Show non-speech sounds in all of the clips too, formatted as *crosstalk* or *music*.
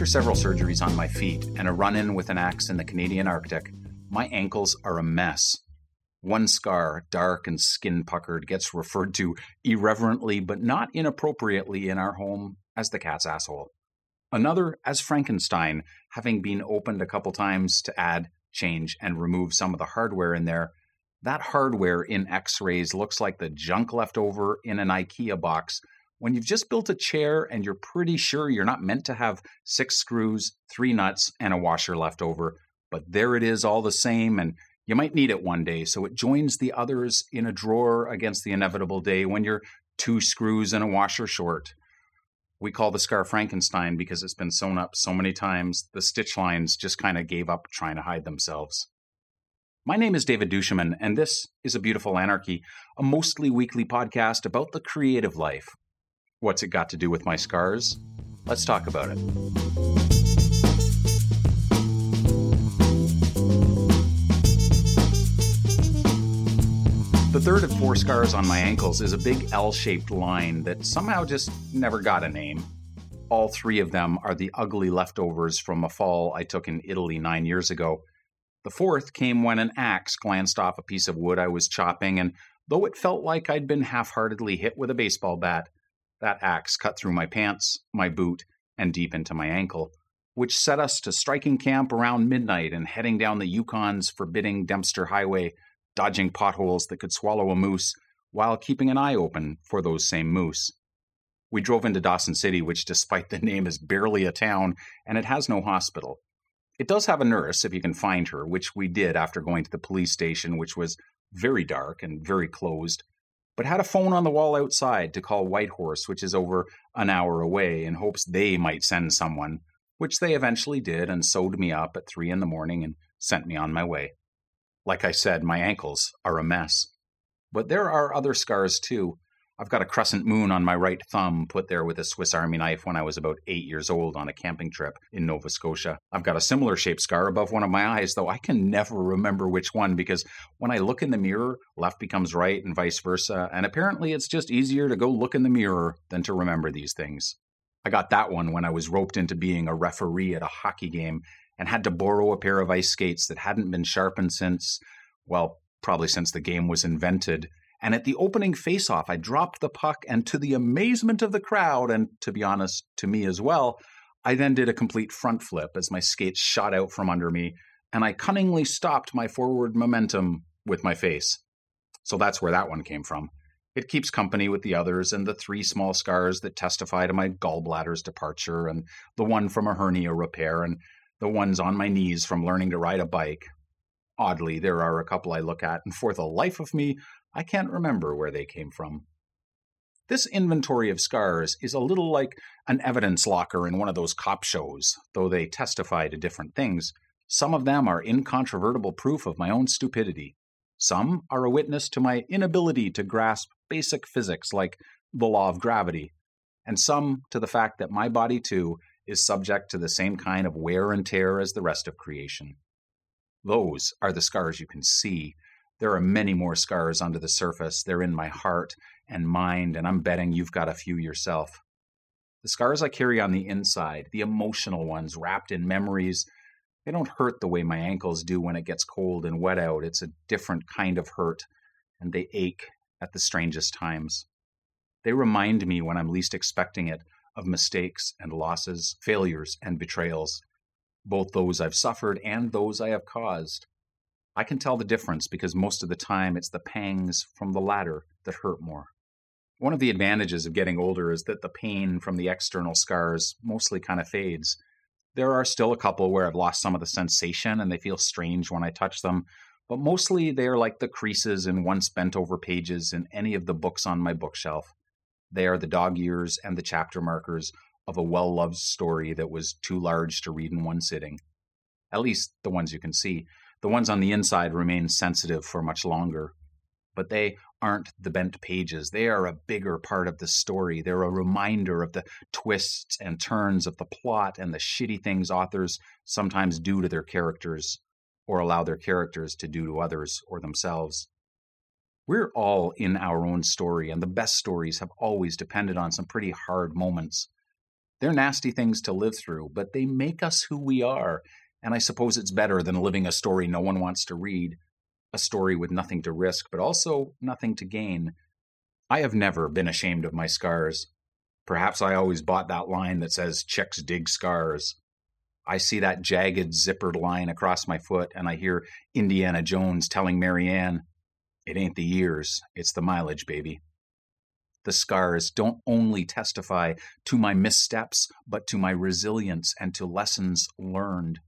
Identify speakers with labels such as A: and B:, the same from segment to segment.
A: After several surgeries on my feet and a run in with an axe in the Canadian Arctic, my ankles are a mess. One scar, dark and skin puckered, gets referred to irreverently but not inappropriately in our home as the cat's asshole. Another as Frankenstein, having been opened a couple times to add, change, and remove some of the hardware in there. That hardware in x rays looks like the junk left over in an IKEA box when you've just built a chair and you're pretty sure you're not meant to have six screws, three nuts, and a washer left over, but there it is all the same, and you might need it one day, so it joins the others in a drawer against the inevitable day when you're two screws and a washer short. We call the scar Frankenstein because it's been sewn up so many times, the stitch lines just kind of gave up trying to hide themselves. My name is David duChemin, and this is A Beautiful Anarchy, a mostly weekly podcast about the creative life. What's it got to do with my scars? Let's talk about it. The third of four scars on my ankles is a big L shaped line that somehow just never got a name. All three of them are the ugly leftovers from a fall I took in Italy nine years ago. The fourth came when an axe glanced off a piece of wood I was chopping, and though it felt like I'd been half heartedly hit with a baseball bat, that axe cut through my pants, my boot, and deep into my ankle, which set us to striking camp around midnight and heading down the Yukon's forbidding Dempster Highway, dodging potholes that could swallow a moose while keeping an eye open for those same moose. We drove into Dawson City, which, despite the name, is barely a town and it has no hospital. It does have a nurse, if you can find her, which we did after going to the police station, which was very dark and very closed but had a phone on the wall outside to call Whitehorse, which is over an hour away, in hopes they might send someone, which they eventually did and sewed me up at three in the morning and sent me on my way. Like I said, my ankles are a mess. But there are other scars too, I've got a crescent moon on my right thumb put there with a Swiss Army knife when I was about eight years old on a camping trip in Nova Scotia. I've got a similar shaped scar above one of my eyes, though I can never remember which one because when I look in the mirror, left becomes right and vice versa. And apparently it's just easier to go look in the mirror than to remember these things. I got that one when I was roped into being a referee at a hockey game and had to borrow a pair of ice skates that hadn't been sharpened since, well, probably since the game was invented and at the opening face-off, I dropped the puck, and to the amazement of the crowd, and to be honest, to me as well, I then did a complete front flip as my skates shot out from under me, and I cunningly stopped my forward momentum with my face. So that's where that one came from. It keeps company with the others and the three small scars that testify to my gallbladder's departure, and the one from a hernia repair, and the ones on my knees from learning to ride a bike. Oddly, there are a couple I look at, and for the life of me, I can't remember where they came from. This inventory of scars is a little like an evidence locker in one of those cop shows, though they testify to different things. Some of them are incontrovertible proof of my own stupidity. Some are a witness to my inability to grasp basic physics like the law of gravity, and some to the fact that my body, too, is subject to the same kind of wear and tear as the rest of creation. Those are the scars you can see, there are many more scars under the surface. They're in my heart and mind, and I'm betting you've got a few yourself. The scars I carry on the inside, the emotional ones wrapped in memories, they don't hurt the way my ankles do when it gets cold and wet out. It's a different kind of hurt, and they ache at the strangest times. They remind me when I'm least expecting it of mistakes and losses, failures and betrayals, both those I've suffered and those I have caused. I can tell the difference because most of the time it's the pangs from the latter that hurt more. One of the advantages of getting older is that the pain from the external scars mostly kind of fades. There are still a couple where I've lost some of the sensation and they feel strange when I touch them, but mostly they are like the creases in once bent over pages in any of the books on my bookshelf. They are the dog ears and the chapter markers of a well loved story that was too large to read in one sitting. At least the ones you can see. The ones on the inside remain sensitive for much longer. But they aren't the bent pages. They are a bigger part of the story. They're a reminder of the twists and turns of the plot and the shitty things authors sometimes do to their characters or allow their characters to do to others or themselves. We're all in our own story, and the best stories have always depended on some pretty hard moments. They're nasty things to live through, but they make us who we are. And I suppose it's better than living a story no one wants to read, a story with nothing to risk, but also nothing to gain. I have never been ashamed of my scars. Perhaps I always bought that line that says, chicks dig scars. I see that jagged zippered line across my foot, and I hear Indiana Jones telling Marion, It ain't the years, it's the mileage, baby. The scars don't only testify to my missteps, but to my resilience and to lessons learned.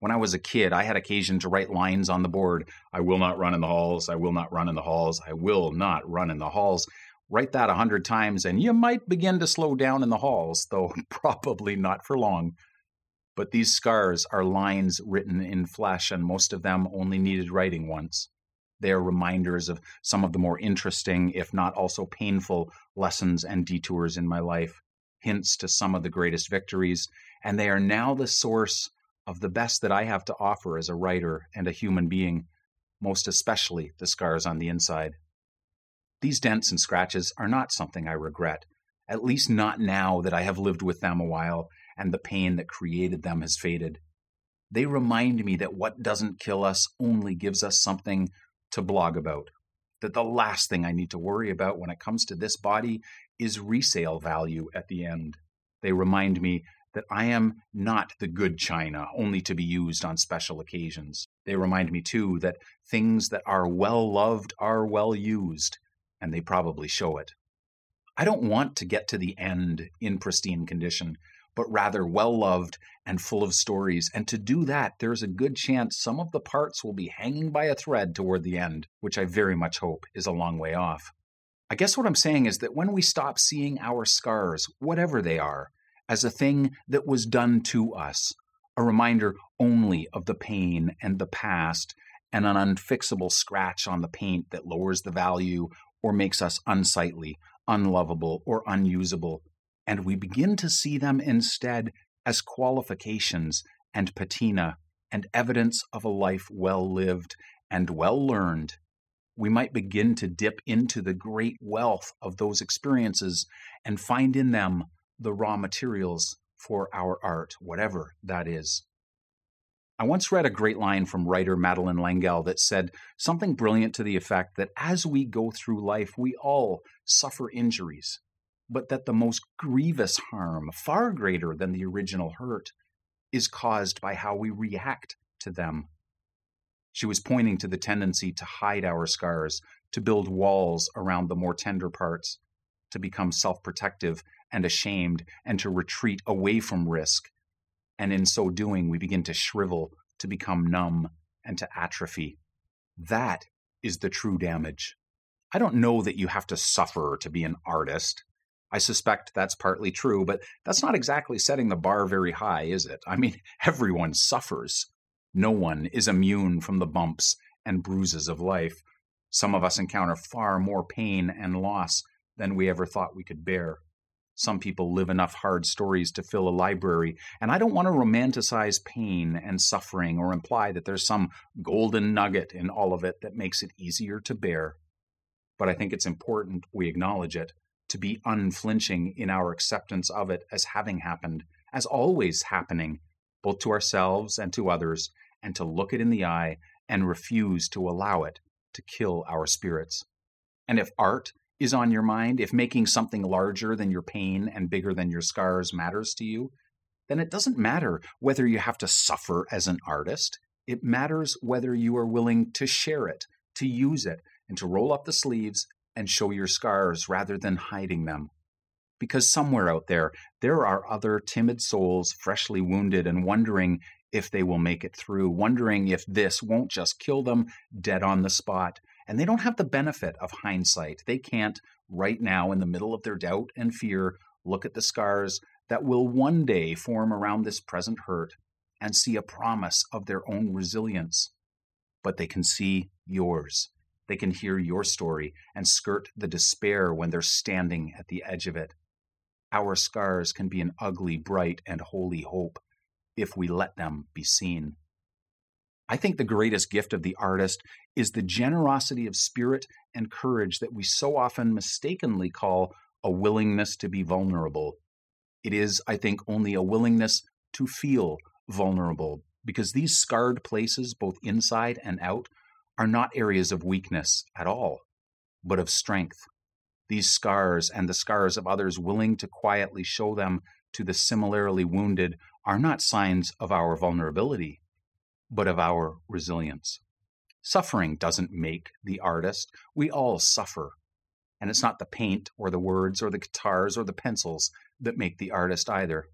A: When I was a kid, I had occasion to write lines on the board I will not run in the halls, I will not run in the halls, I will not run in the halls. Write that a hundred times, and you might begin to slow down in the halls, though *laughs* probably not for long. But these scars are lines written in flesh, and most of them only needed writing once. They are reminders of some of the more interesting, if not also painful, lessons and detours in my life, hints to some of the greatest victories, and they are now the source of the best that I have to offer as a writer and a human being, most especially the scars on the inside. These dents and scratches are not something I regret, at least not now that I have lived with them a while and the pain that created them has faded. They remind me that what doesn't kill us only gives us something to blog about. That the last thing I need to worry about when it comes to this body is resale value at the end. They remind me that I am not the good china only to be used on special occasions. They remind me, too, that things that are well loved are well used, and they probably show it. I don't want to get to the end in pristine condition but rather well loved and full of stories. And to do that, there's a good chance some of the parts will be hanging by a thread toward the end, which I very much hope is a long way off. I guess what I'm saying is that when we stop seeing our scars, whatever they are, as a thing that was done to us, a reminder only of the pain and the past, and an unfixable scratch on the paint that lowers the value or makes us unsightly, unlovable, or unusable, and we begin to see them instead as qualifications and patina and evidence of a life well lived and well learned, we might begin to dip into the great wealth of those experiences and find in them the raw materials for our art, whatever that is. I once read a great line from writer Madeleine L'Engle that said something brilliant to the effect that as we go through life, we all suffer injuries but that the most grievous harm, far greater than the original hurt, is caused by how we react to them. She was pointing to the tendency to hide our scars, to build walls around the more tender parts, to become self protective and ashamed, and to retreat away from risk. And in so doing, we begin to shrivel, to become numb, and to atrophy. That is the true damage. I don't know that you have to suffer to be an artist. I suspect that's partly true, but that's not exactly setting the bar very high, is it? I mean, *laughs* everyone suffers. No one is immune from the bumps and bruises of life. Some of us encounter far more pain and loss than we ever thought we could bear. Some people live enough hard stories to fill a library, and I don't want to romanticize pain and suffering or imply that there's some golden nugget in all of it that makes it easier to bear. But I think it's important we acknowledge it to be unflinching in our acceptance of it as having happened, as always happening, both to ourselves and to others, and to look it in the eye and refuse to allow it to kill our spirits. And if art is on your mind, if making something larger than your pain and bigger than your scars matters to you, then it doesn't matter whether you have to suffer as an artist. It matters whether you are willing to share it, to use it, and to roll up the sleeves and show your scars rather than hiding them. Because somewhere out there, there are other timid souls freshly wounded and wondering if they will make it through, wondering if this won't just kill them dead on the spot. And they don't have the benefit of hindsight. They can't, right now, in the middle of their doubt and fear, look at the scars that will one day form around this present hurt and see a promise of their own resilience. But they can see yours they can hear your story and skirt the despair when they're standing at the edge of it. Our scars can be an ugly, bright, and holy hope if we let them be seen. I think the greatest gift of the artist is the generosity of spirit and courage that we so often mistakenly call a willingness to be vulnerable. It is, I think, only a willingness to feel vulnerable because these scarred places, both inside and out, are not areas of weakness at all, but of strength. These scars and the scars of others willing to quietly show them to the similarly wounded are not signs of our vulnerability, but of our resilience. Suffering doesn't make the artist. We all suffer. And it's not the paint or the words or the guitars or the pencils that make the artist either.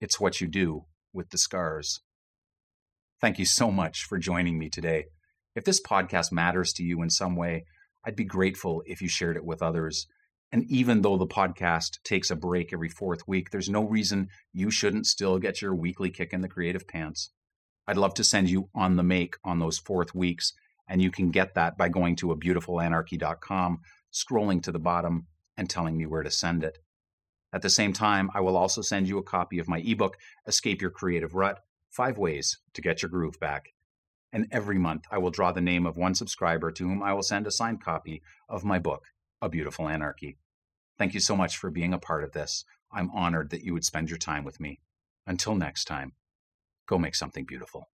A: It's what you do with the scars. Thank you so much for joining me today. If this podcast matters to you in some way, I'd be grateful if you shared it with others. And even though the podcast takes a break every fourth week, there's no reason you shouldn't still get your weekly kick in the creative pants. I'd love to send you on the make on those fourth weeks, and you can get that by going to a beautifulanarchy.com, scrolling to the bottom, and telling me where to send it. At the same time, I will also send you a copy of my ebook, Escape Your Creative Rut Five Ways to Get Your Groove Back. And every month, I will draw the name of one subscriber to whom I will send a signed copy of my book, A Beautiful Anarchy. Thank you so much for being a part of this. I'm honored that you would spend your time with me. Until next time, go make something beautiful.